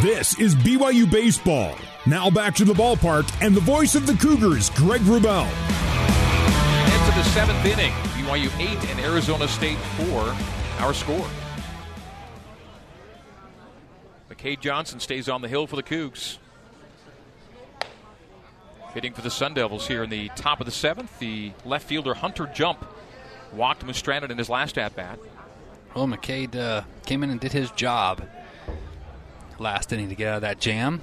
This is BYU Baseball. Now back to the ballpark and the voice of the Cougars, Greg Wrubell. Into the seventh inning. BYU 8 and Arizona State 4. Our score. McKay Johnson stays on the hill for the Cougs. Hitting for the Sun Devils here in the top of the seventh. The left fielder Hunter Jump walked and stranded in his last at bat. Well, McCade uh, came in and did his job last inning to get out of that jam.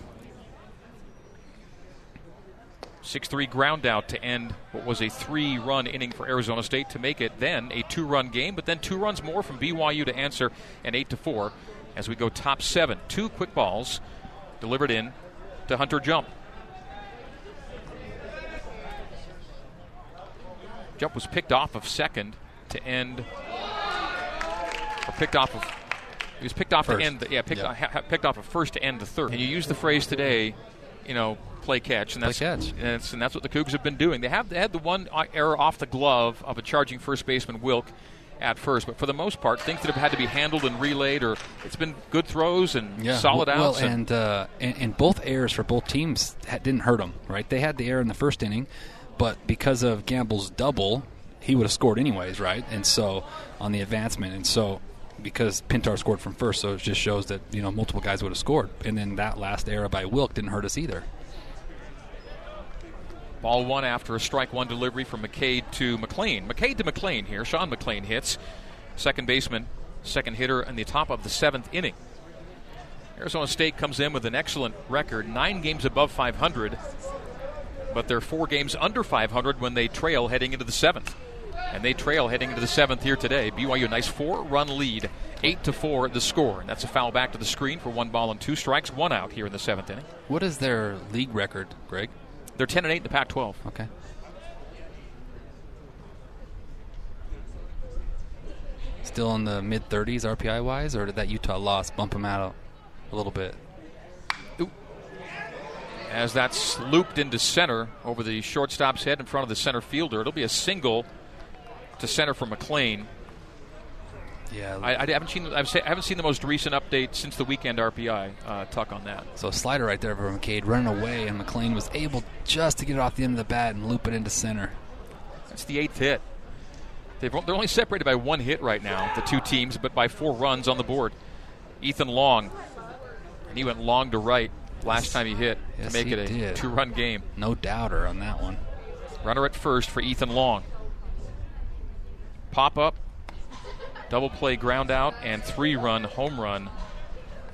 6 3 ground out to end what was a three run inning for Arizona State to make it then a two run game, but then two runs more from BYU to answer an 8 to 4 as we go top seven. Two quick balls delivered in to Hunter Jump. Jump was picked off of second to end, or picked off of. He was picked off First. to end. Yeah, picked, Yep. off, ha- picked off of first to end the third. And you use the phrase today, you know, play catch, and Play that's catch. and that's, and that's what the Cougs have been doing. They have they had the one error off the glove of a charging first baseman Wilk at first, but for the most part, things that have had to be handled and relayed, or it's been good throws and solid well, outs. Well, and, uh, and and both errors for both teams didn't hurt them. Right? They had the error in the first inning, but because of Gamble's double, he would have scored anyways. Right? And so on the advancement, and so because Pintar scored from first, so it just shows that you know multiple guys would have scored. And then that last error by Wilk didn't hurt us either. Ball one after a strike one delivery from McCade to McLean. McCade to McLean here. Sean McLean hits. Second baseman, second hitter in the top of the seventh inning. Arizona State comes in with an excellent record, nine games above 500, but they're four games under 500 when they trail heading into the seventh. And they trail heading into the seventh here today. BYU a nice four-run lead, eight to four the score, and that's a foul back to the screen for one ball and two strikes, one out here in the seventh inning. What is their league record, Greg? They're 10 and eight in the Pac-12. Okay. Still in the mid 30s RPI wise, or did that Utah loss bump them out a little bit? as that's looped into center over the shortstop's head in front of the center fielder. It'll be a single to center for McLean. Yeah. I, I haven't seen I've se- I haven't seen the most recent update since the weekend RPI uh, tuck on that. so a slider right there for McCade running away, and McLean was able just to get it off the end of the bat and loop it into center. That's the eighth hit. They've, they're only separated by one hit right now, the two teams, but by four runs on the board. Ethan Long, and he went long to right last time he hit Yes, to make it a did. two-run game. No doubter on that one. Runner at first for Ethan Long. Pop up, double play ground out, and three run home run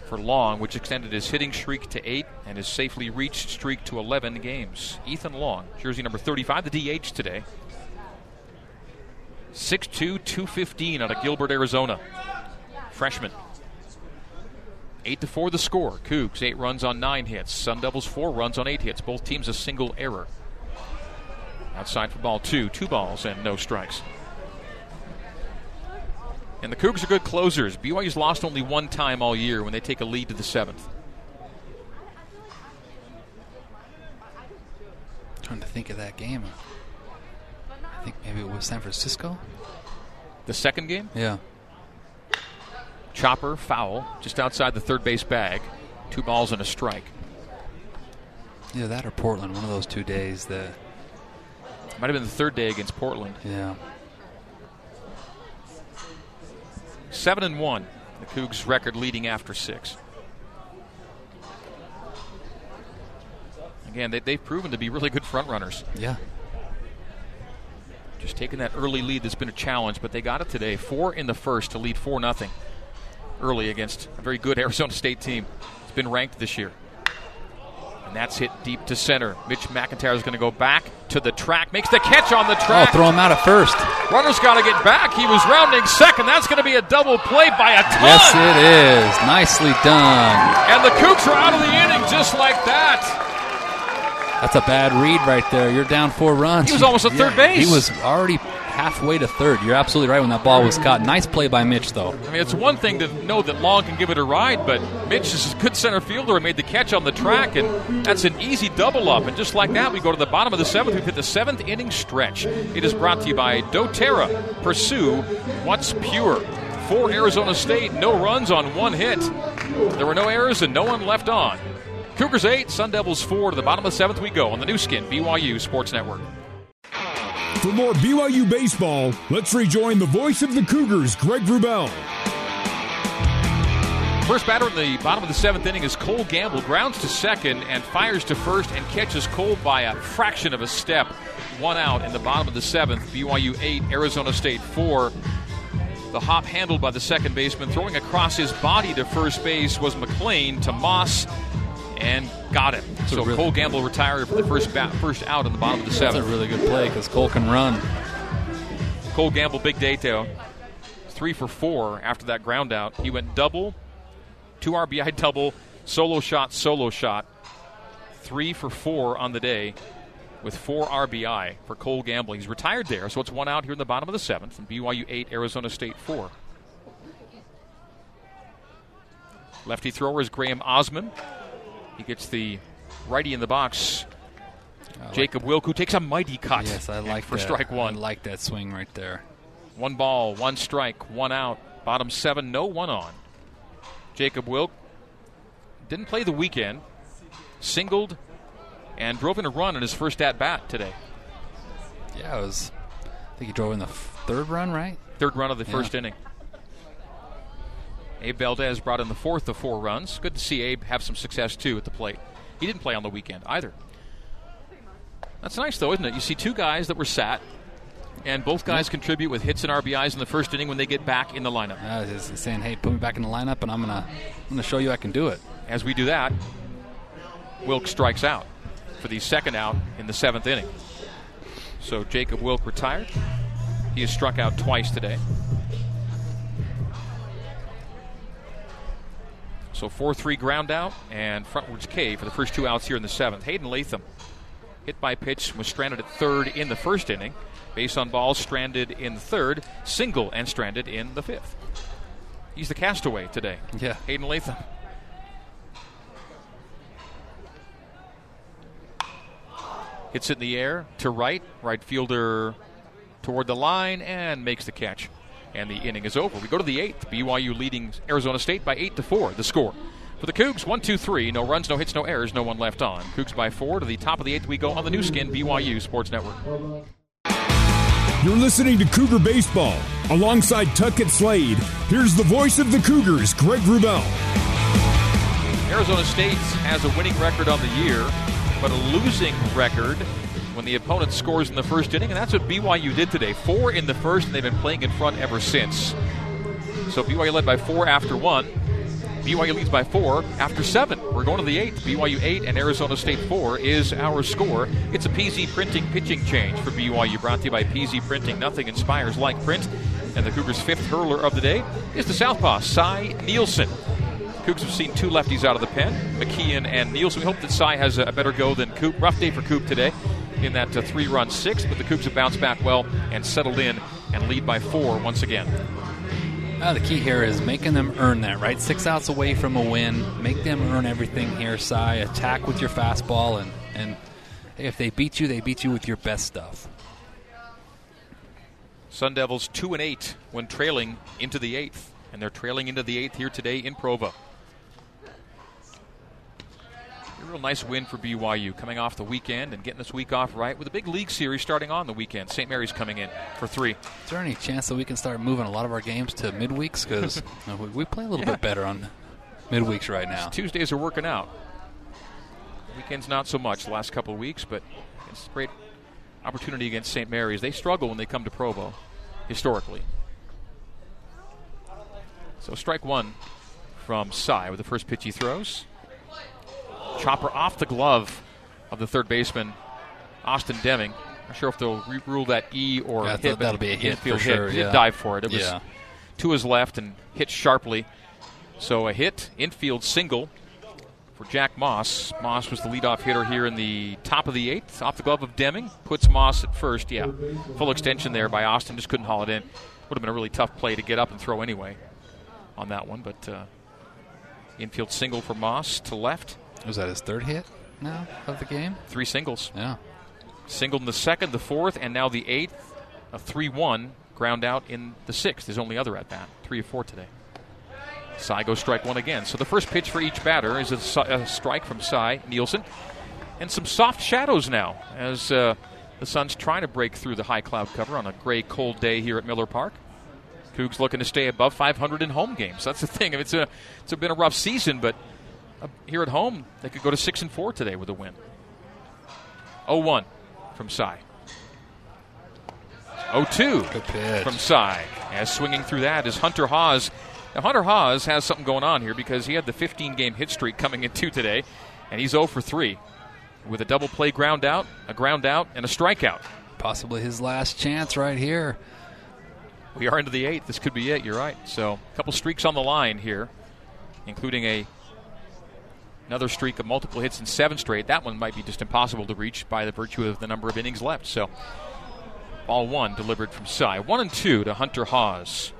for Long, which extended his hitting streak to eight and his safely reached streak to 11 games. Ethan Long, jersey number 35, the DH today. 6'2, 215 out of Gilbert, Arizona. Freshman. 8 to 4 the score. Cougs, 8 runs on 9 hits. Sun Devils, 4 runs on 8 hits. Both teams a single error. Outside for ball two, two balls and no strikes. And the Cougs are good closers. BYU's lost only one time all year when they take a lead to the seventh. trying to think of that game. I think maybe it was San Francisco. The second game, Yeah. chopper, foul, just outside the third base bag. Two balls and a strike. Yeah, that or Portland. One of those two days that. Might have been the third day against Portland. Yeah. Seven and one. The Cougs record leading after six. Again, they, they've proven to be really good front runners. Yeah. Just taking that early lead that's been a challenge, but they got it today. Four in the first to lead 4 nothing early against a very good Arizona State team. It's been ranked this year. And that's hit deep to center. Mitch McIntyre is going to go back to the track. Makes the catch on the Oh, track. throw him out at first. Runner's got to get back. He was rounding second. That's going to be a double play by a ton. Yes, it is. Nicely done. And the Cougs are out of the inning just like that. That's a bad read right there. You're down four runs. He was almost at third base. He was already halfway to third. You're absolutely right when that ball was caught. Nice play by Mitch, though. I mean, it's one thing to know that Long can give it a ride, but Mitch is a good center fielder and made the catch on the track, and that's an easy double up. And just like that, we go to the bottom of the seventh. We've hit the seventh inning stretch. It is brought to you by doTERRA. Pursue what's pure. For Arizona State, no runs on one hit. There were no errors and no one left on. Cougars 8, Sun Devils 4 to the bottom of the seventh we go on the Nu Skin, BYU Sports Network. For more BYU baseball, let's rejoin the voice of the Cougars, Greg Wrubell. First batter in the bottom of the seventh inning is Cole Gamble. Grounds to second and fires to first and catches Cole by a fraction of a step. One out in the bottom of the seventh. BYU 8, Arizona State 4. The hop handled by the second baseman. Throwing across his body to first base was McLean to Moss and got him. so really Cole Gamble retired for the first bat, first out in the bottom of the seventh. That's a really good play because Cole can run. Cole Gamble, big day, Teo. Three for four after that ground out. He went double, two RBI double, solo shot, solo shot. Three for four on the day with four RBI for Cole Gamble. He's retired there, so it's one out here in the bottom of the seventh, and BYU 8, Arizona State 4. Lefty thrower is Graham Osman. He gets the righty in the box. Like Jacob Wilk, who takes a mighty cut. Yes, I like for that. strike one. I like that swing right there. One ball, one strike, one out. Bottom seven, no one on. Jacob Wilk didn't play the weekend, singled, and drove in a run in his first at bat today. Yeah, it was. I think he drove in the third run, right? Third run of the yeah. first inning. Abe Valdez brought in the fourth of four runs. Good to see Abe have some success too at the plate. He didn't play on the weekend either. That's nice though, isn't it? You see two guys that were sat and both guys contribute with hits and RBIs in the first inning when they get back in the lineup. Uh, he's saying, "Hey, put me back in the lineup, and I'm gonna, I'm gonna show you I can do it." As we do that, Wilk strikes out for the second out in the seventh inning. So Jacob Wilk retired. He has struck out twice today. So 4 3 ground out and frontwards K for the first two outs here in the seventh. Hayden Latham hit by pitch was stranded at third in the first inning. Base on ball, stranded in the third, single and stranded in the fifth. He's the castaway today. Yeah. Hayden Latham. Hits it in the air to right. Right fielder toward the line and makes the catch. And the inning is over. We go to the eighth. BYU leading Arizona State by eight to four. The score. For the Cougs, one, two, three. No runs, no hits, no errors, no one left on. Cougs by four. To the top of the eighth, we go on the Nu Skin BYU Sports Network. You're listening to Cougar Baseball. Alongside Tuckett Slade, here's the voice of the Cougars, Greg Wrubell. Arizona State has a winning record on the year, but a losing record when the opponent scores in the first inning, and that's what BYU did today. Four in the first, and they've been playing in front ever since. So BYU led by four after one. BYU leads by four after seven. We're going to the eighth. BYU eight and Arizona State four is our score. It's a PZ Printing pitching change for BYU, brought to you by PZ Printing. Nothing inspires like print. And the Cougars' fifth hurler of the day is the Southpaw, Cy Nielsen. Cougs have seen two lefties out of the pen, McKeon and Nielsen. We hope that Cy has a better go than Coop. Rough day for Coop today in that uh, three run sixth, but the Cougs have bounced back well and settled in and lead by four once again. Uh, the key here is making them earn that, right? Six outs away from a win. Make them earn everything here, Cy. Attack with your fastball, and, and if they beat you, they beat you with your best stuff. Sun Devils 2 and 8 when trailing into the eighth, and they're trailing into the eighth here today in Provo. A real nice win for BYU coming off the weekend and getting this week off right with a big league series starting on the weekend. St. Mary's coming in for three. Is there any chance that we can start moving a lot of our games to midweeks? Because we play a little yeah. bit better on midweeks right now. Tuesdays are working out. Weekends not so much the last couple of weeks, but it's a great opportunity against St. Mary's. They struggle when they come to Provo, historically. So strike one from Cy with the first pitch he throws. Chopper off the glove of the third baseman, Austin Deming. Not sure if they'll re- rule that E or yeah, hit. That'll be a hit infield for sure. hit. Yeah. Did dive for it. It was yeah. to his left and hit sharply. So a hit, infield single for Jack Moss. Moss was the leadoff hitter here in the top of the eighth, off the glove of Deming. Puts Moss at first. Yeah, full extension there by Austin. Just couldn't haul it in. Would have been a really tough play to get up and throw anyway on that one, but uh, infield single for Moss to left. Was that his third hit now of the game? Three singles. Yeah. Singled in the second, the fourth, and now the eighth. A 3 1 ground out in the sixth. His only other at bat. Three or four today. Cy goes strike one again. So the first pitch for each batter is a, a strike from Cy Nielsen. And some soft shadows now as uh, the sun's trying to break through the high cloud cover on a gray, cold day here at Miller Park. Cougs looking to stay above 500 in home games. That's the thing. It's a it's been a rough season, but here at home they could go to six and four today with a win. 0-1 from Cy. 0-2 from Cy. As swinging through that is Hunter Haws. Now Hunter Haws has something going on here because he had the 15 game hit streak coming in into today, and he's 0 for 3 with a double play ground out, a ground out, and a strikeout. Possibly his last chance right here. We are into the eighth. This could be it. You're right. So a couple streaks on the line here, including a another streak of multiple hits in seven straight. That one might be just impossible to reach by the virtue of the number of innings left. So ball one delivered from Cy. One and two to Hunter Haws.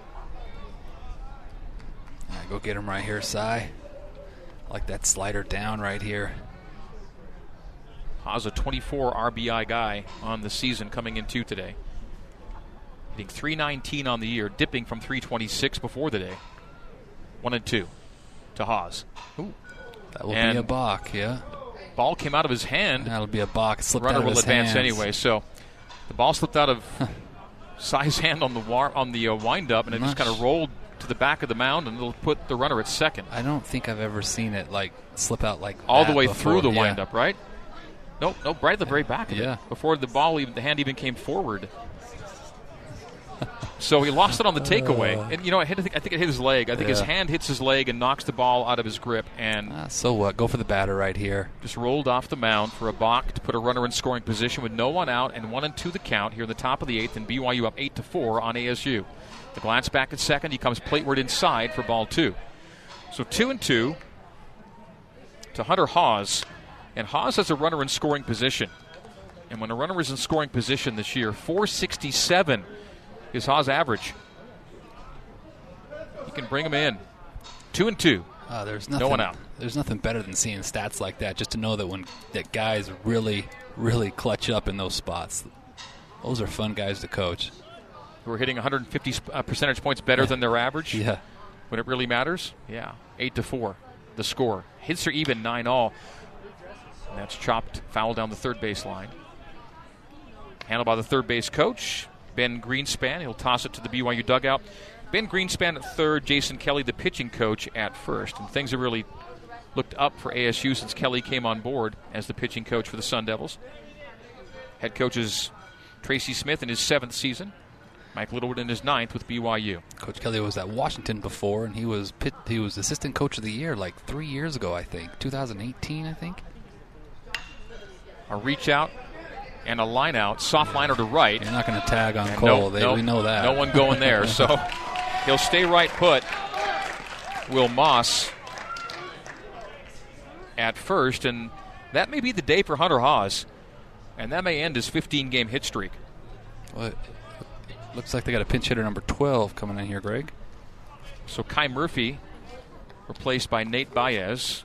Right, go get him right here, Cy. like that slider down right here. Haws a 24 RBI guy on the season coming into today. Hitting 319 on the year, dipping from 326 before the day. One and two to Haws. Ooh, that will and be a balk, yeah. Ball came out of his hand. That'll be a balk. Slipped Runner will advance hands. anyway. So the ball slipped out of Cy's hand on the war- on the uh, windup, and it just kind of rolled to the back of the mound, and it'll put the runner at second. I don't think I've ever seen it like slip out like all the way before. through the yeah. windup, right? Nope, nope, right at the very back of yeah. it. Before the ball, even the hand even came forward. So he lost it on the takeaway, uh, and you know, I, hit, I think it hit his leg. I think yeah. his hand hits his leg and knocks the ball out of his grip, and ah, so what? Go for the batter right here. Just rolled off the mound for a balk to put a runner in scoring position with no one out and one and two the count here in the top of the eighth, and BYU up eight to four on ASU. The glance back at second, he comes plateward inside for ball two. So two and two to Hunter Haws, And Haws has a runner in scoring position. And when a runner is in scoring position this year, 467 is Haws' average. You can bring him in. Two and two. Uh, there's nothing, no one out. There's nothing better than seeing stats like that. Just to know that when that guys really, really clutch up in those spots. Those are fun guys to coach. Who are hitting 150 uh, percentage points better yeah. than their average. Yeah. When it really matters. Yeah. Eight to four. The score. Hits are even nine all. And that's chopped foul down the third base line. Handled by the third base coach, Ben Greenspan. He'll toss it to the BYU dugout. Ben Greenspan at third, Jason Kelly, the pitching coach, at first. And things have really looked up for ASU since Kelly came on board as the pitching coach for the Sun Devils. Head coach is Tracy Smith in his seventh season. Mike Littlewood in his ninth with BYU. Coach Kelly was at Washington before, and he was pit, he was assistant coach of the year like three years ago, I think, 2018, I think a reach out and a line out, soft liner to right. You're not going to tag on and Cole. No, they, no, we know that. No one going there. so he'll stay right put. Will Moss at first, and that may be the day for Hunter Haws, and that may end his 15 game hit streak. What? Looks like they got a pinch hitter number 12 coming in here, Greg. So Kai Murphy replaced by Nate Baez.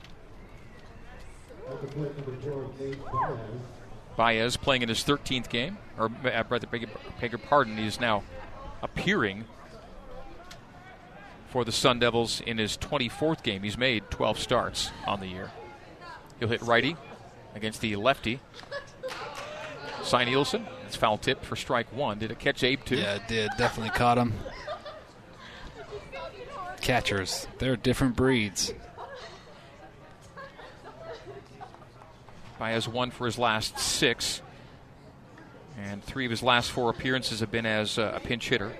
Baez playing in his 13th game, or uh, rather, beg, your pardon, he's now appearing for the Sun Devils in his 24th game. He's made 12 starts on the year. He'll hit righty against the lefty. Cy Nielsen, it's foul tip for strike one. Did it catch Abe too? Yeah, it did. Definitely caught him. Catchers, they're different breeds. Baez one for his last six. And three of his last four appearances have been as uh, a pinch hitter.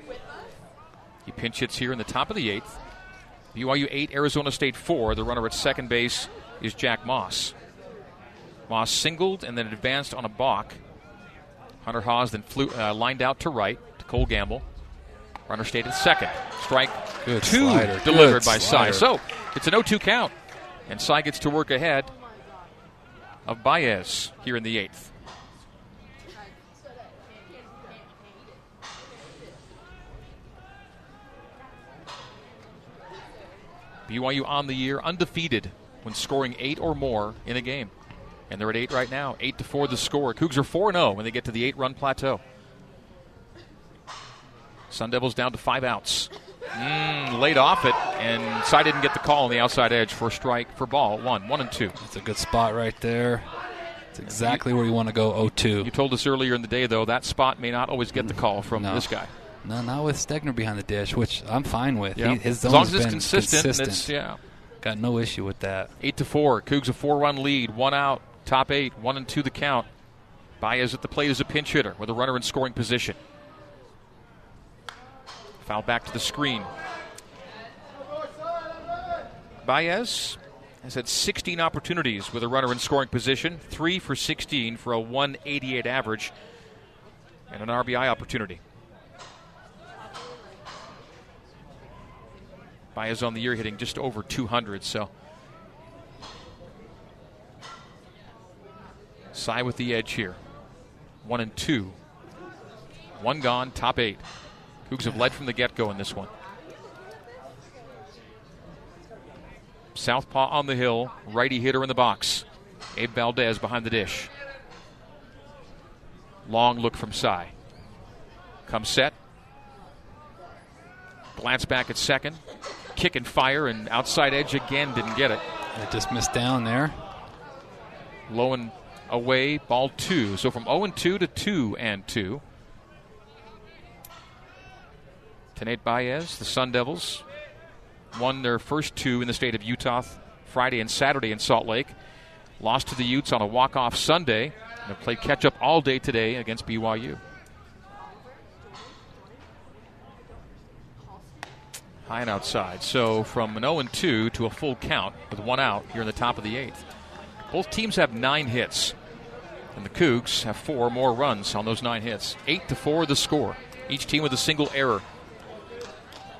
He pinch hits here in the top of the eighth. BYU 8, Arizona State 4. The runner at second base is Jack Moss. Moss singled and then advanced on a balk. Hunter Haws then flew, uh, lined out to right to Cole Gamble. Runner stayed at second. Strike Good two slider. delivered Good by slider. Cy. So it's an 0 2 count. And Cy gets to work ahead of Baez here in the eighth. BYU on the year undefeated when scoring eight or more in a game. And they're at eight right now. Eight to four the score. Cougs are 4 0 when they get to the eight run plateau. Sun Devils down to five outs. Mm, laid off it, and Cy didn't get the call on the outside edge for strike for ball one, one and two. It's a good spot right there. It's exactly where you want to go 0 2. You told us earlier in the day, though, that spot may not always get the call from No. this guy. No, not with Stegner behind the dish, which I'm fine with. Yeah. He, his as long as it's consistent, consistent. it's yeah. Got no issue with that. Eight to four. Cougs a four-run lead. One out. Top eight. One and two the count. Baez at the plate is a pinch hitter with a runner in scoring position. Foul back to the screen. Baez has had 16 opportunities with a runner in scoring position, three for 16 for a 188 average, and an RBI opportunity. Baez on the year hitting just over 200, so. Cy with the edge here. One and two. One gone, top eight. Cougs have led from the get go in this one. Southpaw on the hill, righty hitter in the box. Abe Valdez behind the dish. Long look from Cy. Comes set. Glance back at second. Kick and fire, and outside edge again didn't get it. It just missed down there. Low and away, ball two. So from 0 and 2 to 2 and 2. Tanate Baez, the Sun Devils, won their first two in the state of Utah Friday and Saturday in Salt Lake. Lost to the Utes on a walk-off Sunday. They played catch-up all day today against BYU. High and outside. So from an 0 and 2 to a full count with one out here in the top of the eighth. Both teams have nine hits, and the Cougs have four more runs on those nine hits. Eight to four, the score. Each team with a single error.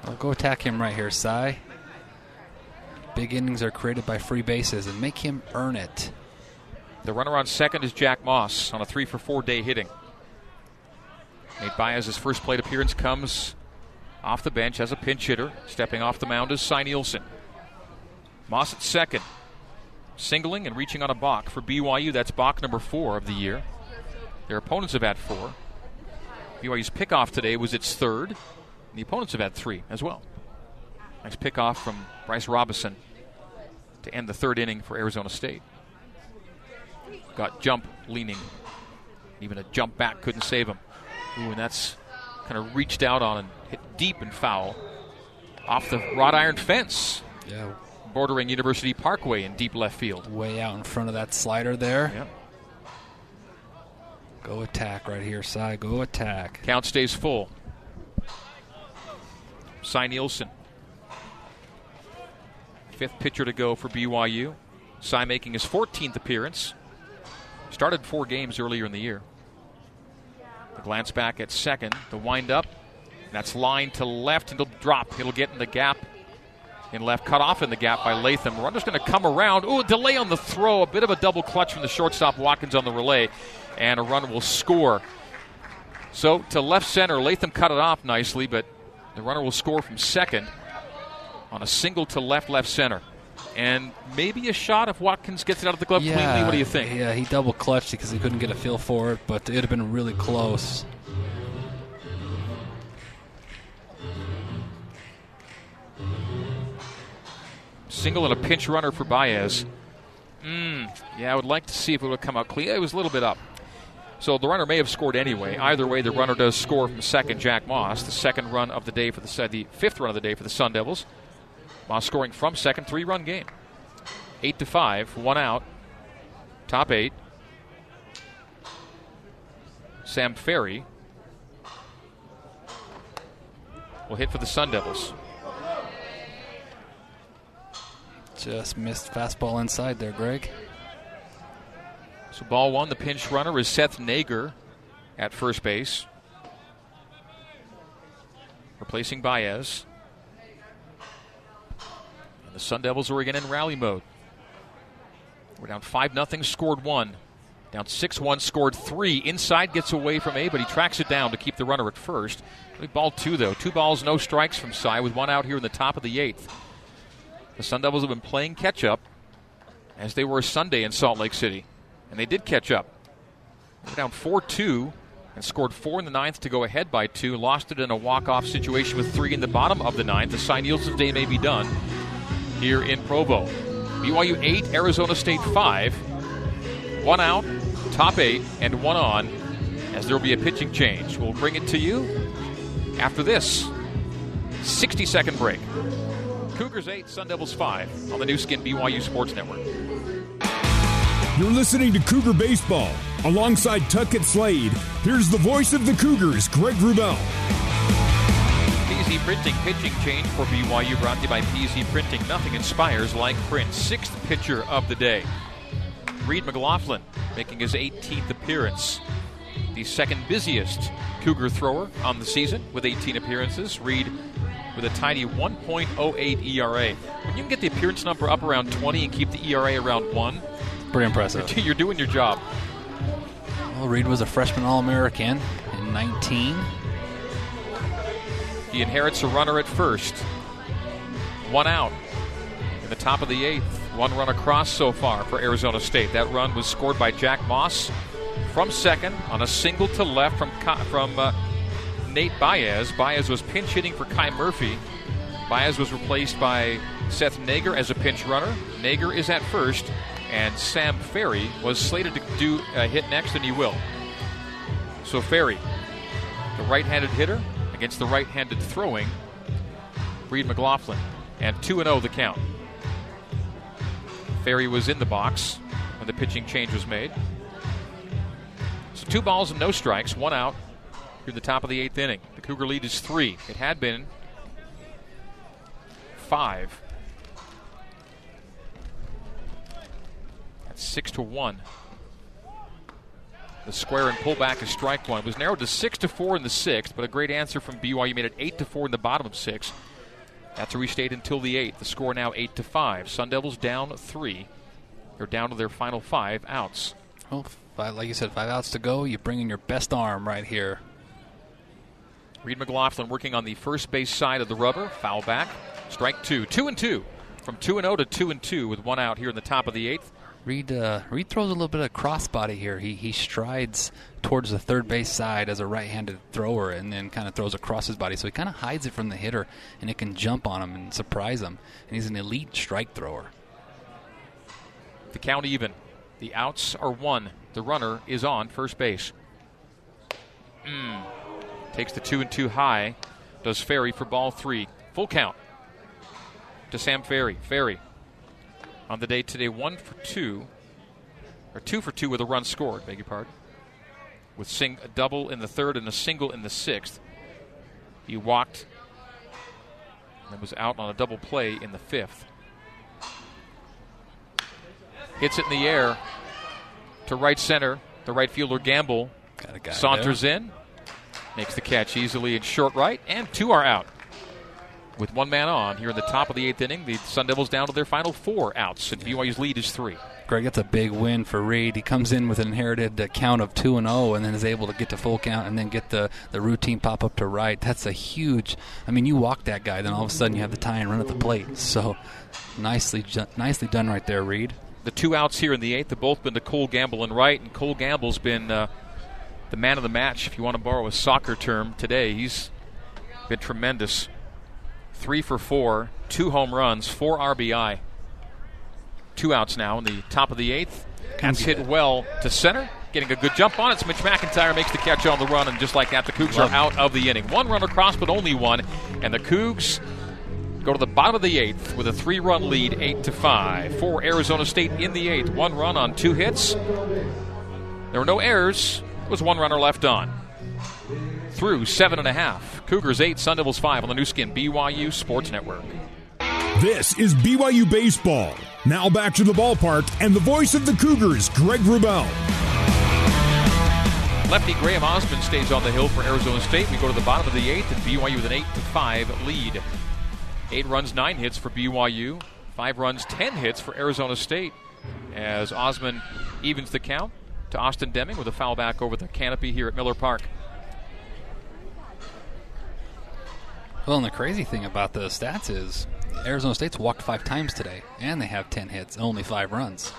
Well, go attack him right here, Cy. Big innings are created by free bases, and make him earn it. The runner on second is Jack Moss on a three for four day hitting. Nate Baez's first plate appearance comes off the bench as a pinch hitter. Stepping off the mound is Cy Nielsen. Moss at second. Singling and reaching on a balk for BYU. That's balk number four of the year. Their opponents have had four. BYU's pickoff today was its third. The opponents have had three as well. Nice pickoff from Bryce Robinson to end the third inning for Arizona State. Got jump leaning. Even a jump back couldn't save him. Ooh, and that's kind of reached out on and hit deep and foul off the wrought iron fence Yeah, bordering University Parkway in deep left field. way out in front of that slider there. Yep. Go attack right here, Cy. Go attack. Count stays full. Cy Nielsen. Fifth pitcher to go for BYU. Cy making his 14th appearance. Started four games earlier in the year. The glance back at second. The wind up. That's line to left. It'll drop. It'll get in the gap. In left, cut off in the gap by Latham. Runner's going to come around. Ooh, a delay on the throw. A bit of a double clutch from the shortstop Watkins on the relay. And a run will score. So to left center, Latham cut it off nicely, but the runner will score from second on a single to left, left center. And maybe a shot if Watkins gets it out of the glove cleanly. What do you think? Yeah, he double clutched because he couldn't get a feel for it, but it'd have been really close. Single and a pinch runner for Baez. Mm, yeah, I would like to see if it would come out clean. It was a little bit up. So the runner may have scored anyway. Either way, the runner does score from second, Jack Moss, the second run of the day for the the fifth run of the day for the Sun Devils. Moss scoring from second, three-run game. Eight to five, one out. Top eight. Sam Ferry will hit for the Sun Devils. Just missed fastball inside there, Greg. So ball one, the pinch runner is Seth Nager at first base, replacing Baez. And the Sun Devils are again in rally mode. We're down five nothing, scored one. Down six one, scored three. Inside gets away from A, but he tracks it down to keep the runner at first. Ball two though, two balls, no strikes from Cy with one out here in the top of the eighth. The Sun Devils have been playing catch up as they were Sunday in Salt Lake City and they did catch up. Down 4 2 and scored four in the ninth to go ahead by two. Lost it in a walk-off situation with three in the bottom of the ninth. The Cy Nielsen's day may be done here in Provo. BYU eight, Arizona State five. One out, top eight, and one on. As there will be a pitching change, we'll bring it to you after this 60-second break. Cougars eight, Sun Devils five on the Nu Skin BYU Sports Network. You're listening to Cougar Baseball. Alongside Tuckett Slade, here's the voice of the Cougars, Greg Wrubell. PZ Printing pitching change for BYU brought to you by PZ Printing. Nothing inspires like print. Sixth pitcher of the day. Reed McLaughlin making his 18th appearance. The second busiest Cougar thrower on the season with 18 appearances. Reed with a tiny 1.08 ERA. When you can get the appearance number up around 20 and keep the ERA around 1, Pretty impressive. you're doing your job. Well, Reed was a freshman All American in 19. He inherits a runner at first. One out in the top of the eighth. One run across so far for Arizona State. That run was scored by Jack Moss from second on a single to left from from uh, Nate Baez. Baez was pinch hitting for Kai Murphy. Baez was replaced by Seth Nager as a pinch runner. Nager is at first, and Sam Ferry was slated to do a hit next, and he will. So Ferry, the right-handed hitter against the right-handed throwing Reed McLaughlin, and 2 0 the count. Ferry was in the box when the pitching change was made. So two balls and no strikes, one out through the top of the eighth inning. The Cougar lead is three. It had been five. Six to one. The square and pullback is strike one. It was narrowed to six to four in the sixth, but a great answer from BYU made it eight to four in the bottom of six. That's where we restate until the eighth. The score now eight to five. Sun Devils down three. They're down to their final five outs. Well, five, like you said, five outs to go. You bring in your best arm right here. Reed McLaughlin working on the first base side of the rubber. Foul back. Strike two. Two and two. From two and zero to two and two with one out here in the top of the eighth. Reed uh, Reed throws a little bit of crossbody here. He he strides towards the third base side as a right-handed thrower, and then kind of throws across his body. So he kind of hides it from the hitter, and it can jump on him and surprise him. And he's an elite strike thrower. The count even. The outs are one. The runner is on first base. Mm. Takes the two and two high. Does Ferry for ball three. Full count to Sam Ferry. Ferry on the day today, one for two, or two for two with a run scored. Beg your pardon. With sing a double in the third and a single in the sixth. He walked and was out on a double play in the fifth. Hits it in the air to right center. The right fielder Gamble saunters there. in, makes the catch easily in short right, and two are out. With one man on here in the top of the eighth inning, the Sun Devils down to their final four outs, and BYU's lead is three. Greg, that's a big win for Reed. He comes in with an inherited uh, count of two and zero, and then is able to get to full count, and then get the, the routine pop up to right. That's a huge. I mean, you walk that guy, then all of a sudden you have the tie and run at the plate. So nicely, nicely done right there, Reed. The two outs here in the eighth have both been to Cole Gamble and right, and Cole Gamble's been uh, the man of the match, if you want to borrow a soccer term today. He's been tremendous. Three for four, two home runs, four RBI. Two outs now in the top of the eighth. That's hit well to center. Getting a good jump on it. Mitch McIntyre makes the catch on the run, and just like that, the Cougs are out of the inning. One run across, but only one. And the Cougs go to the bottom of the eighth with a three-run lead, eight to five. For Arizona State in the eighth, one run on two hits. There were no errors. There was one runner left on. Through seven and a half. Cougars eight, Sun Devils five on the Nu Skin BYU Sports Network. This is BYU Baseball. Now back to the ballpark and the voice of the Cougars, Greg Wrubell. Lefty Graham Osman stays on the hill for Arizona State. We go to the bottom of the eighth, and BYU with an eight to five lead. Eight runs, nine hits for BYU. Five runs, ten hits for Arizona State. As Osman evens the count to Austin Deming with a foul back over the canopy here at Miller Park. Well, and the crazy thing about the stats is Arizona State's walked five times today, and they have 10 hits and only five runs.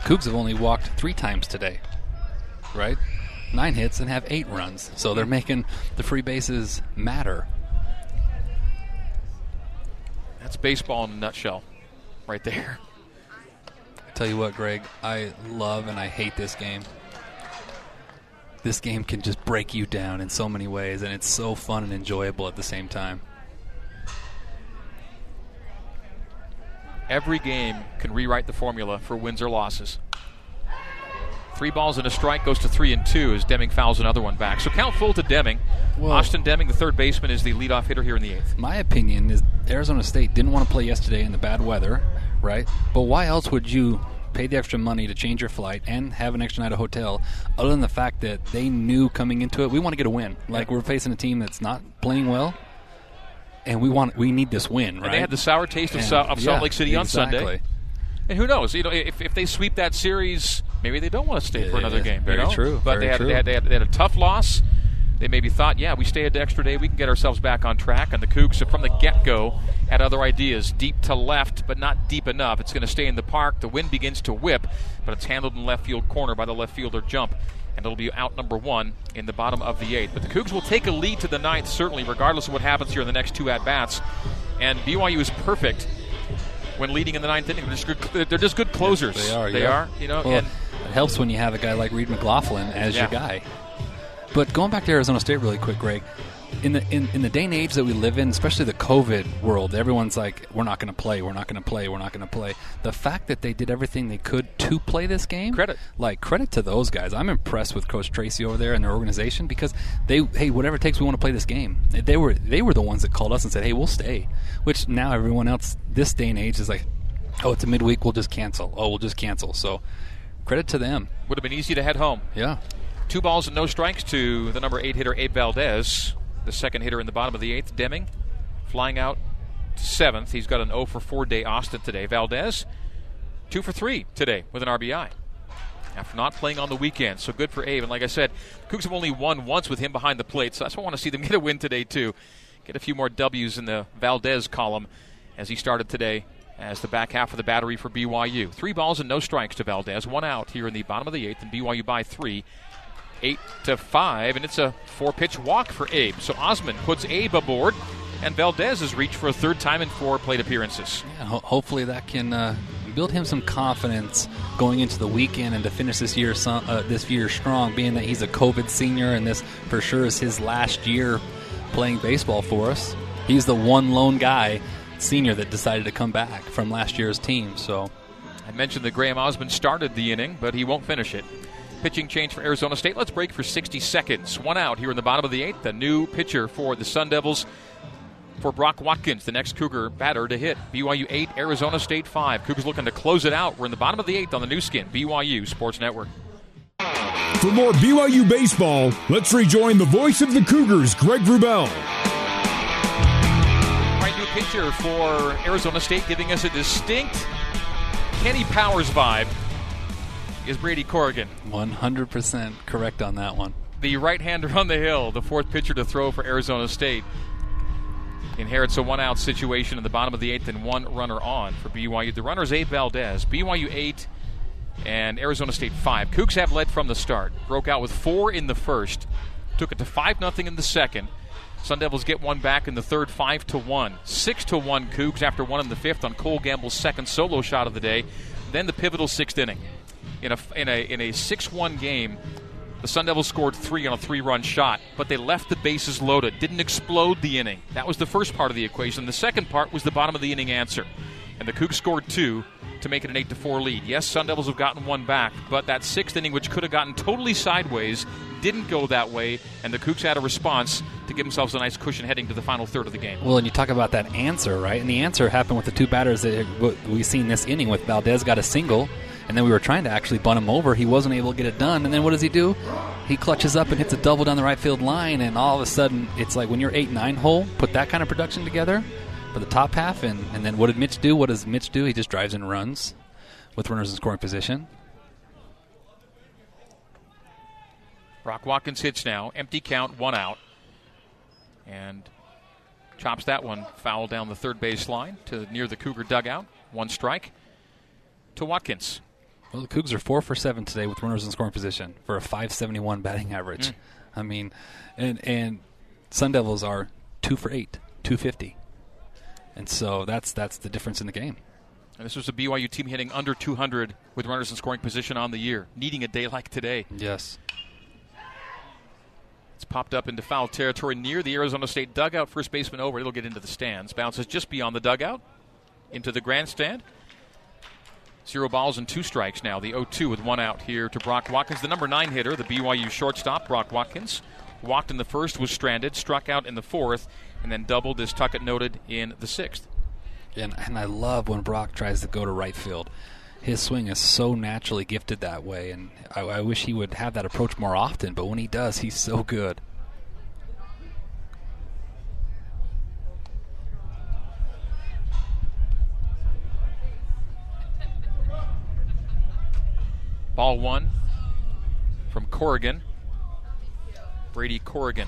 Cougs have only walked three times today, right? nine hits and have eight runs. So they're mm-hmm. making the free bases matter. That's baseball in a nutshell, right there. I tell you what, Greg, I love and I hate this game. This game can just break you down in so many ways, and it's so fun and enjoyable at the same time. Every game can rewrite the formula for wins or losses. Three balls and a strike goes to three and two as Deming fouls another one back. So count full to Deming. Well- Austin Deming, the third baseman, is the leadoff hitter here in the eighth. My opinion is Arizona State didn't want to play yesterday in the bad weather, right? But why else would you pay the extra money to change your flight and have an extra night of hotel other than the fact that they knew coming into it we want to get a win. Like we're facing a team that's not playing well and we want we need this win, right? And they had the sour taste of, And- Sa- of Salt yeah, Lake City on Sunday. And who knows? You know, if, if they sweep that series, maybe they don't want to stay for Yeah, another game. very you know? true, But very they, had, true. They, had, they, had, they had a tough loss. They maybe thought, yeah, we stay an extra day, we can get ourselves back on track. And the Cougs, from the get go, had other ideas. Deep to left, but not deep enough. It's going to stay in the park. The wind begins to whip, but it's handled in left field corner by the left fielder jump. And it'll be out number one in the bottom of the eighth. But the Cougs will take a lead to the ninth, certainly, regardless of what happens here in the next two at bats. And BYU is perfect when leading in the ninth inning. They're just good, they're just good closers. They are. They yeah. are. You know, Well, and it helps when you have a guy like Reed McLaughlin as Yeah. your guy. But going back to Arizona State really quick, Greg. In the in, in the day and age that we live in, especially the COVID world, everyone's like, "We're not going to play. We're not going to play. We're not going to play." The fact that they did everything they could to play this game, Credit. like credit to those guys. I'm impressed with Coach Tracy over there and their organization because they, hey, whatever it takes, we want to play this game. They were they were the ones that called us and said, "Hey, we'll stay." Which now everyone else this day and age is like, "Oh, it's a midweek. We'll just cancel. Oh, we'll just cancel." So, credit to them. would have been easy to head home. Yeah. Two balls and no strikes to the number eight hitter, Abe Valdez. The second hitter in the bottom of the eighth, Deming, flying out to seventh. He's got an 0 for 4 day Austin today. Valdez, 2 for 3 today with an RBI. After not playing on the weekend. So good for Abe. And like I said, Cougs have only won once with him behind the plate. So that's why I want to see them get a win today, too. Get a few more W's in the Valdez column as he started today as the back half of the battery for BYU. Three balls and no strikes to Valdez. One out here in the bottom of the eighth, and BYU by three eight to five, and it's a four-pitch walk for Abe. So Osman puts Abe aboard, and Valdez has reached for a third time in four plate appearances. Yeah, ho- hopefully that can uh, build him some confidence going into the weekend and to finish this year some, uh, this year strong. Being that he's a COVID senior and this for sure is his last year playing baseball for us. He's the one lone guy senior that decided to come back from last year's team. So I mentioned that Graham Osman started the inning, but he won't finish it. Pitching change for Arizona State. Let's break for 60 seconds. One out here in the bottom of the eighth. The new pitcher for the Sun Devils for Brock Watkins, the next Cougar batter to hit. BYU 8, Arizona State 5. Cougars looking to close it out. We're in the bottom of the eighth on the Nu Skin, BYU Sports Network. For more BYU baseball, let's rejoin the voice of the Cougars, Greg Wrubell. Right, new pitcher for Arizona State, giving us a distinct Kenny Powers vibe, is Brady Corrigan. 100% correct on that one. The right hander on the hill, the fourth pitcher to throw for Arizona State. Inherits a one out situation in the bottom of the eighth and one runner on for BYU. The runner's 8 Valdez. BYU 8 and Arizona State 5. Cougs have led from the start. Broke out with four in the first. Took it to 5 nothing in the second. Sun Devils get one back in the third, 5 to 1. 6 to 1 Cougs after one in the fifth on Cole Gamble's second solo shot of the day. Then the pivotal sixth inning. In a, in a, in a 6 1 game, the Sun Devils scored three on a three run shot, but they left the bases loaded, didn't explode the inning. That was the first part of the equation. The second part was the bottom of the inning answer. And the Cougs scored two to make it an 8 to 4 lead. Yes, Sun Devils have gotten one back, but that sixth inning, which could have gotten totally sideways, didn't go that way, and the Cougs had a response to give themselves a nice cushion heading to the final third of the game. Well, and you talk about that answer, right? And the answer happened with the two batters that we've seen this inning with Valdez got a single, and then we were trying to actually bunt him over. He wasn't able to get it done, and then what does he do? He clutches up and hits a double down the right field line, and all of a sudden, it's like when you're eight nine hole, put that kind of production together for the top half, and and then what did Mitch do? What does Mitch do? He just drives and runs with runners in scoring position. Brock Watkins hits now. Empty count, one out. And chops that one foul down the third base line to near the Cougar dugout. One strike to Watkins. Well, the Cougs are four for seven today with runners in scoring position for a 571 batting average. Mm. I mean, and and Sun Devils are two for eight, 250, and so that's that's the difference in the game. And this was a BYU team hitting under 200 with runners in scoring position on the year, needing a day like today. Yes. It's popped up into foul territory near the Arizona State dugout. First baseman over. It'll get into the stands. Bounces just beyond the dugout into the grandstand. Zero balls and two strikes now. The 0 2 with one out here to Brock Watkins, the number nine hitter, the BYU shortstop, Brock Watkins. Walked in the first, was stranded, struck out in the fourth, and then doubled, as Tuckett noted, in the sixth. And, and I love when Brock tries to go to right field his swing is so naturally gifted that way, and I, I, wish he would have that approach more often. But when he does, he's so good. Ball one from Corrigan. Brady Corrigan.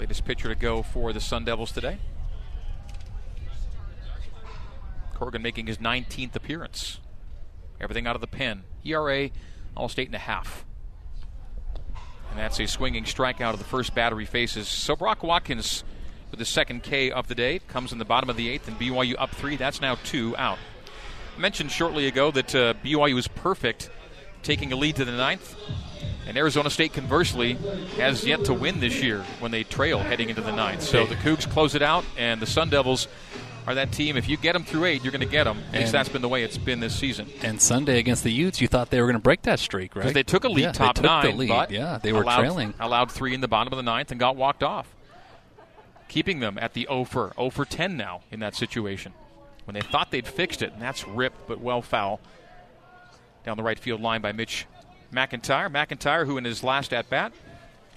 Latest pitcher to go for the Sun Devils today. Corrigan making his 19th appearance. Everything out of the pen. ERA almost eight and a half. And that's a swinging strikeout of the first battery faces. So Brock Watkins with the second K of the day comes in the bottom of the eighth, and BYU up three. That's now two out. Mentioned shortly ago that uh, BYU was perfect taking a lead to the ninth. And Arizona State, conversely, has yet to win this year when they trail heading into the ninth. So the Cougs close it out, and the Sun Devils are that team. If you get them through eight, you're going to get them. At least that's been the way it's been this season. And Sunday against the Utes, you thought they were going to break that streak, right? Because they took a lead yeah, top they took nine, the lead. yeah, they were allowed, trailing. Allowed three in the bottom of the ninth and got walked off, keeping them at the 0 for 0 for 10 now in that situation. When they thought they'd fixed it, and that's ripped but well foul down the right field line by Mitch McIntyre. McIntyre, who in his last at bat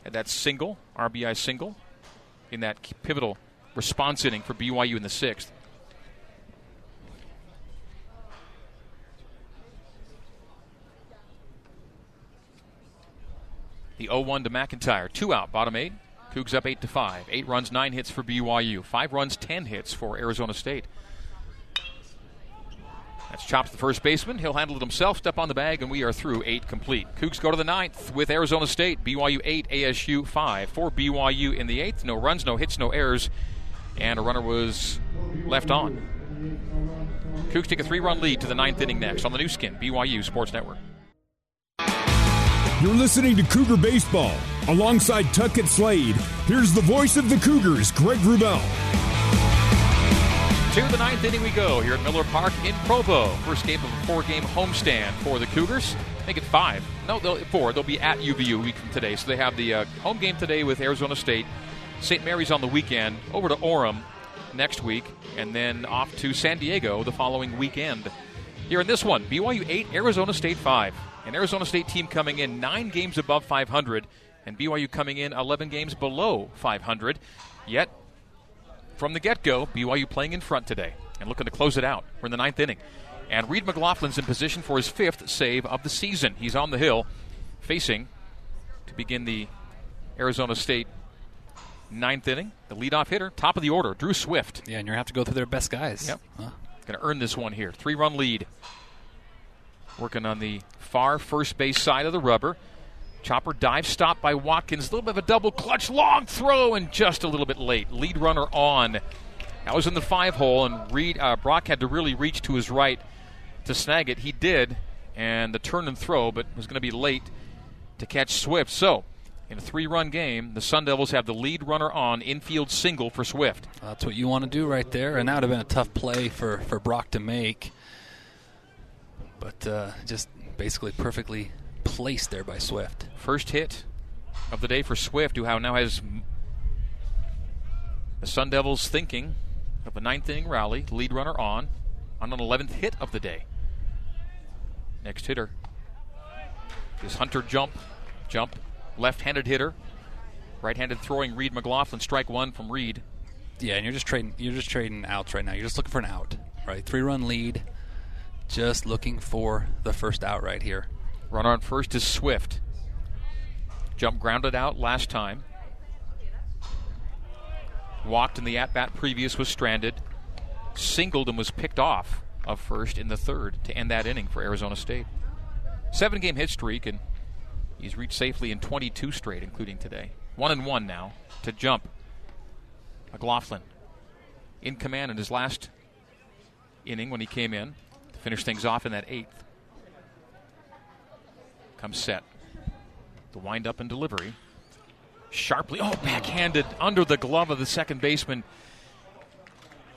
had that single RBI single in that pivotal response inning for BYU in the sixth. The 0-1 to McIntyre. Two out, bottom eight. Cougs up eight to five. Eight runs, nine hits for BYU. Five runs, ten hits for Arizona State. That's chops the first baseman. He'll handle it himself. Step on the bag, and we are through eight complete. Cougs go to the ninth with Arizona State. BYU eight, ASU five. For BYU in the eighth. No runs, no hits, no errors, and a runner was left on. Cougs take a three-run lead to the ninth inning next on the Nu Skin BYU Sports Network. You're listening to Cougar Baseball. Alongside Tuckett Slade, here's the voice of the Cougars, Greg Wrubell. To the ninth inning we go here at Miller Park in Provo. First game of a four-game homestand for the Cougars. Make it five. No, they'll, four. They'll be at UVU week from today. So they have the uh, home game today with Arizona State. St. Mary's on the weekend. Over to Orem next week. And then off to San Diego the following weekend. Here in this one, BYU 8, Arizona State 5. An Arizona State team coming in nine games above 500, and BYU coming in 11 games below 500. Yet, from the get go, BYU playing in front today and looking to close it out. We're in the ninth inning. And Reed McLaughlin's in position for his fifth save of the season. He's on the hill, facing to begin the Arizona State ninth inning. The leadoff hitter, top of the order, Drew Swift. Yeah, and you're going to have to go through their best guys. Yep. Huh. Going to earn this one here. Three run lead. Working on the far first base side of the rubber. Chopper dive stop by Watkins. A little bit of a double clutch, long throw, and just a little bit late. Lead runner on. That was in the five hole, and Reed uh, Brock had to really reach to his right to snag it. He did, and the turn and throw, but was going to be late to catch Swift. So, in a three-run game, the Sun Devils have the lead runner on infield single for Swift. That's what you want to do right there, and that would have been a tough play for for Brock to make but uh, just basically perfectly placed there by Swift. First hit of the day for Swift, who now has the Sun Devils thinking of a ninth inning rally, lead runner on, on an 11th hit of the day. Next hitter is Hunter Jump. Jump, left handed hitter. Right handed throwing Reed McLaughlin, strike one from Reed. Yeah, and you're just trading you're just trading outs right now. You're just looking for an out. Right? Three run lead. Just looking for the first out right here. Runner on first is Swift. Jump grounded out last time. Walked in the at bat previous was stranded. Singled and was picked off of first in the third to end that inning for Arizona State. Seven game hit streak, and he's reached safely in 22 straight, including today. One and one now to jump. McLaughlin in command in his last inning when he came in to finish things off in that eighth. Comes set. The wind up and delivery. Sharply, oh, backhanded under the glove of the second baseman.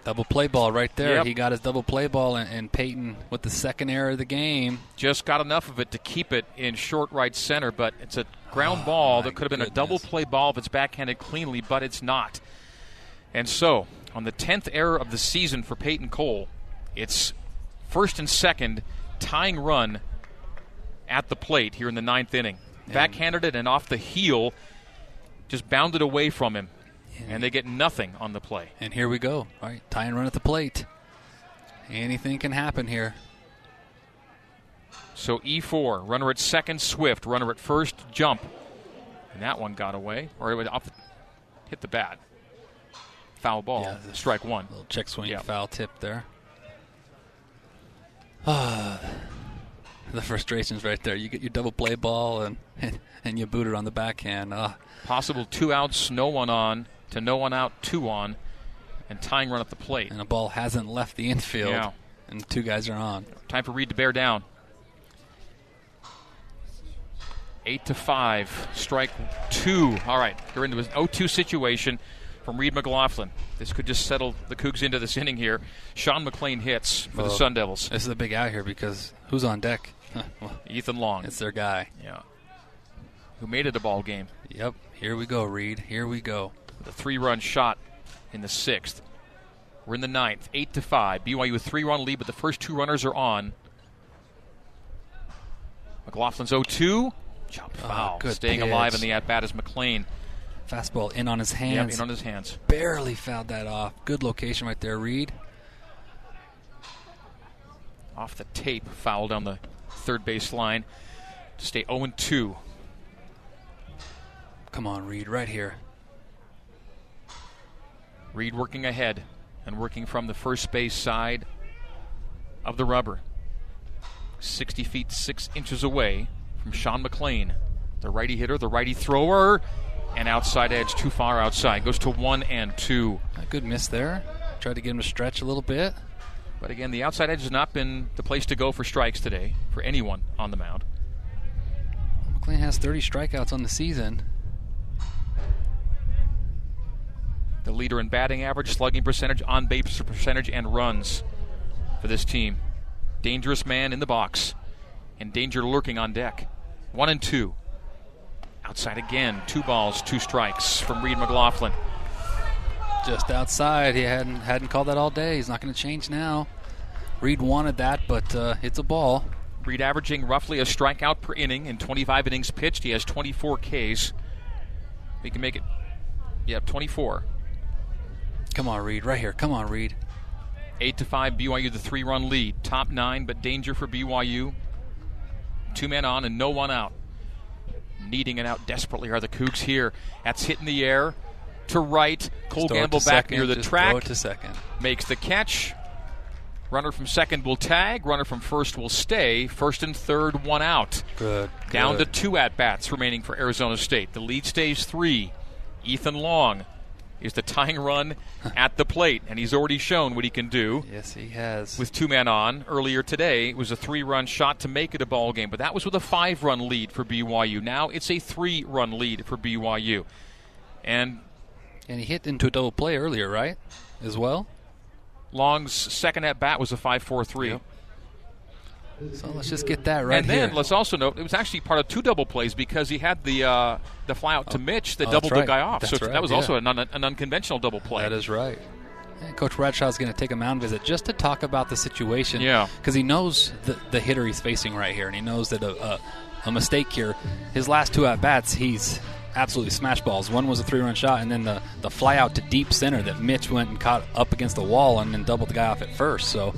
Double play ball right there. Yep. He got his double play ball, and, and Peyton with the second error of the game. Just got enough of it to keep it in short right center, but it's a ground Oh, ball that could have been a double play ball if it's backhanded cleanly, but it's not. And so, on the 10th error of the season for Peyton Cole, it's first and second tying run at the plate here in the ninth inning. Backhanded it and off the heel, just bounded away from him. And they get nothing on the play. And here we go. All right, tie and run at the plate. Anything can happen here. So E4, runner at second, Swift, runner at first, jump. And that one got away, or it would off the, hit the bat. Foul ball, Yeah, strike one. Little check swing Yeah. foul tip there. Ah, the frustrations right there. You get your double play ball and and, and you boot it on the backhand. Ah, Possible two outs, no one on, to no one out, two on, and tying run at the plate. and the ball hasn't left the infield, Yeah. and two guys are on. Time for Reed to bear down. Eight to five, strike two. All right, they're into an 0-2 situation from Reed McLaughlin. This could just settle the Cougs into this inning here. Sean McLain hits for the Sun Devils. This is a big out here because who's on deck? well, Ethan Long. it's their guy. Yeah. Who made it a ball game Yep. Here we go, Reed. Here we go. with a three-run shot in the sixth. We're in the ninth, eight to five. BYU with three-run lead, but the first two runners are on. McLaughlin's 0-2. Jump ah, foul. good Staying pitch. alive in the at-bat is McLain. Fastball in on his Yep, hands. in on his hands. Barely fouled that off. Good location right there, Reed. Off the tape, foul down the third base line to stay 0-2. Come on, Reed, right here. Reed working ahead and working from the first base side of the rubber. 60 feet 6 inches away from Sean McLain. The righty hitter, the righty thrower, and outside edge too far outside. Goes to 1 and 2. A good miss there. Tried to get him to stretch a little bit. But again, the outside edge has not been the place to go for strikes today for anyone on the mound. McLain has 30 strikeouts on the season. The leader in batting average, slugging percentage, on base percentage, and runs for this team. Dangerous man in the box, and danger lurking on deck. One and two. Outside again, two balls, two strikes from Reed McLaughlin. Just outside. He hadn't hadn't called that all day. He's not going to change now. Reed wanted that, but uh, it's a ball. Reed averaging roughly a strikeout per inning in 25 innings pitched. He has 24 Ks. He can make it. Yep, 24. Come on, Reed. Right here. Come on, Reed. Eight to five, BYU the three-run lead. Top nine, but danger for BYU. Two men on and no one out. Needing it out desperately are the Cougs here. That's hit in the air to right. Cole Gamble back second, near the just track to second. makes the catch. Runner from second will tag. Runner from first will stay. First and third, one out. Good. Down to two at bats remaining for Arizona State. The lead stays three. Ethan Long is the tying run at the plate, and he's already shown what he can do Yes, he has. with two men on earlier today. It was a three run shot to make it a ball game, but that was with a five run lead for BYU. Now it's a three run lead for BYU. And and he hit into a double play earlier, right? As well. Long's second at bat was a 5 4 3. Yep. So let's just get that right and then here. let's also note it was actually part of two double plays because he had the uh, the fly out to Mitch that oh, doubled that's the guy off. That's so right, that was yeah. also an, un- an unconventional double play. That is right. And Coach is going to take a mound visit just to talk about the situation. Yeah. Because he knows the, the hitter he's facing right here, and he knows that a, a, a mistake here. His last two at bats, he's absolutely smash balls. One was a three run shot, and then the, the fly out to deep center that Mitch went and caught up against the wall and then doubled the guy off at first. So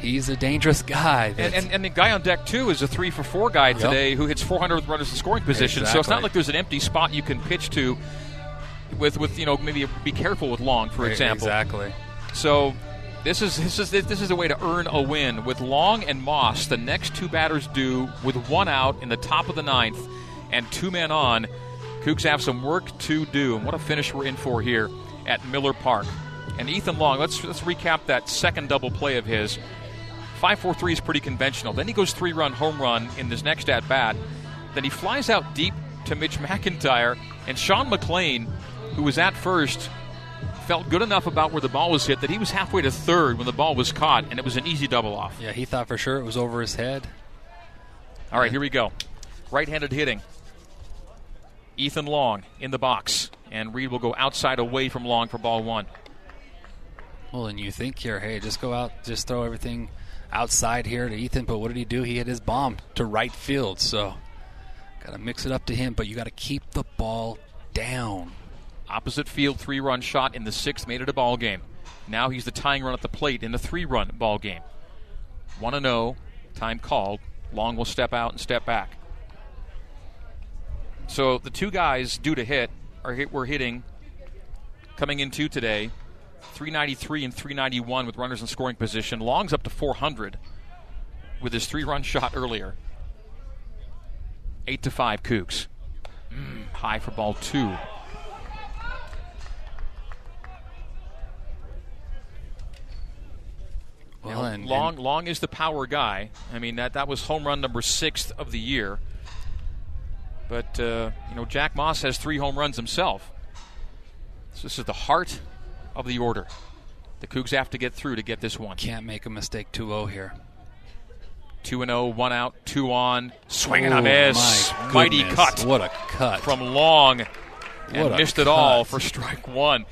he's a dangerous guy. And, and, and the guy on deck too is a three for four guy today who hits 400 with runners in scoring position. So it's not like there's an empty spot you can pitch to. With with you know maybe be careful with Long for example. Exactly. So This is this is this is a way to earn a win with Long and Moss. The next two batters do with one out in the top of the ninth and two men on. Cougs have some work to do, and what a finish we're in for here at Miller Park. And Ethan Long, let's let's recap that second double play of his. 5-4-3 is pretty conventional. Then he goes three-run home run in this next at bat. Then he flies out deep to Mitch McIntyre, and Sean McLain, who was at first, felt good enough about where the ball was hit that he was halfway to third when the ball was caught, and it was an easy double off. Yeah, he thought for sure it was over his head. All right, here we go. Right-handed hitting. Ethan Long in the box, and Reed will go outside away from Long for ball one. Well, and you think here, hey, just go out, just throw everything outside here to Ethan, but what did he do? He hit his bomb to right field, so got to mix it up to him, but you got to keep the ball down. Opposite field three run shot in the sixth made it a ball game. Now he's the tying run at the plate in the three run ball game. 1 0, time called. Long will step out and step back. So the two guys due to hit are hit, were hitting coming into today 393 and 391 with runners in scoring position. Long's up to 400 with his three run shot earlier. 8 to 5 Cougs. Mm, high for ball two. Well, and, Long, and Long is the power guy. I mean that that was home run number sixth of the year. But uh, you know, Jack Moss has three home runs himself. So this is the heart of the order. The Cougs have to get through to get this one. can't make a mistake 2-0 here. Two and zero, one out, two on, Swinging Oh, a miss, mighty cut What a cut. from Long, and missed it all for strike one.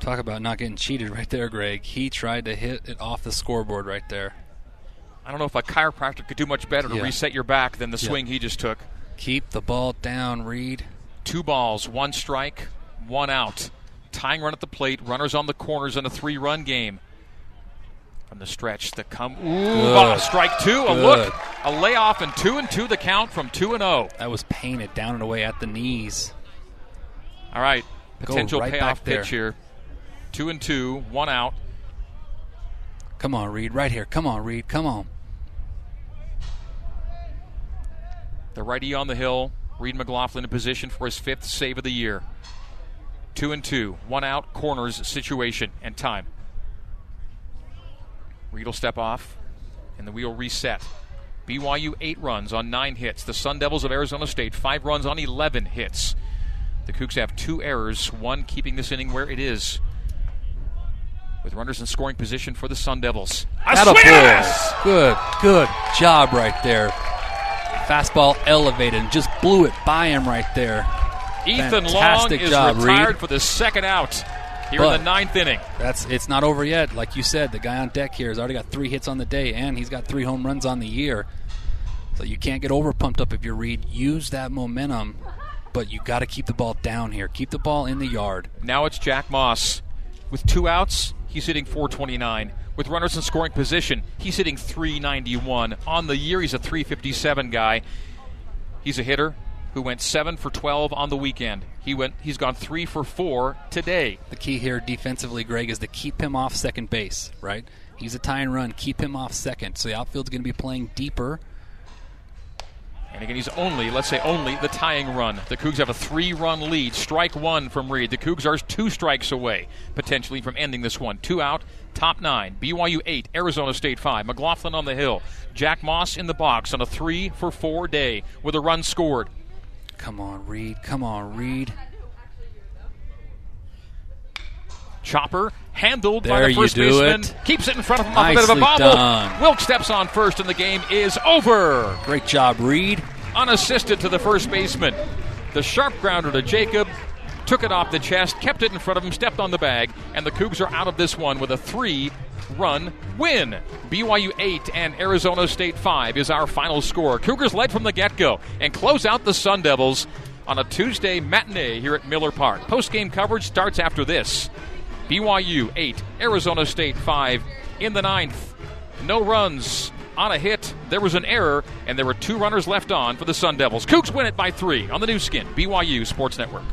Talk about not getting cheated right there, Greg. He tried to hit it off the scoreboard right there. I don't know if a chiropractor could do much better to Yeah. reset your back than the Yeah. swing he just took. Keep the ball down, Reed. Two balls, one strike, one out. Tying run at the plate, runners on the corners in a three run game. From the stretch, the come. Ooh, Good. ball, strike two, a look, a layoff, and two and two the count from two and oh. That was painted down and away at the knees. All right, potential right payoff pitch here. Two and two, one out. Come on, Reed. Right here. Come on, Reed. Come on. The righty on the hill, Reed McLaughlin in position for his fifth save of the year. Two and two, one out, corners situation, and time. Reed will step off, and the wheel reset. BYU eight runs on nine hits. The Sun Devils of Arizona State five runs on 11 hits. The Cougs have two errors, one keeping this inning where it is. With runners in scoring position for the Sun Devils. A Atta a Good, good job right there. Fastball elevated and just blew it by him right there. Ethan Fantastic Long is job, retired Reed. for the second out here But- in the ninth inning. That's it's not over yet. Like you said, the guy on deck here has already got three hits on the day, and he's got three home runs on the year. So you can't get over pumped up if you're Reed. Use that momentum, but you got to keep the ball down here. Keep the ball in the yard. Now it's Jack Moss. With two outs, he's hitting 429. With runners in scoring position, he's hitting 391. On the year, he's a 357 guy. He's a hitter who went 7 for 12 on the weekend. He went he's gone 3 for 4 today. The key here defensively, Greg, is to keep him off second base. Right? He's a tie and run. Keep him off second. So the outfield's going to be playing deeper. And again, he's only, let's say only, the tying run. The Cougs have a three run lead. Strike one from Reed. The Cougs are two strikes away, potentially, from ending this one. Two out, top nine. BYU eight, Arizona State five. McLaughlin on the hill. Jack Moss in the box on a three for four day with a run scored. Come on, Reed. Come on, Reed. Chopper handled by There the you first baseman. it. Keeps it in front of him off a bit of a bobble. done. Wilk steps on first, and the game is over. Great job, Reed. unassisted to the first baseman. The sharp grounder to Jacob took it off the chest, kept it in front of him, stepped on the bag, and the Cougs are out of this one with a three run win. BYU 8 and Arizona State 5 is our final score. Cougars led from the get go and close out the Sun Devils on a Tuesday matinee here at Miller Park. Post game coverage starts after this. BYU 8, Arizona State 5 in the ninth. No runs on a hit. There was an error, and there were two runners left on for the Sun Devils. Cougs win it by three on the Nu Skin, BYU Sports Network.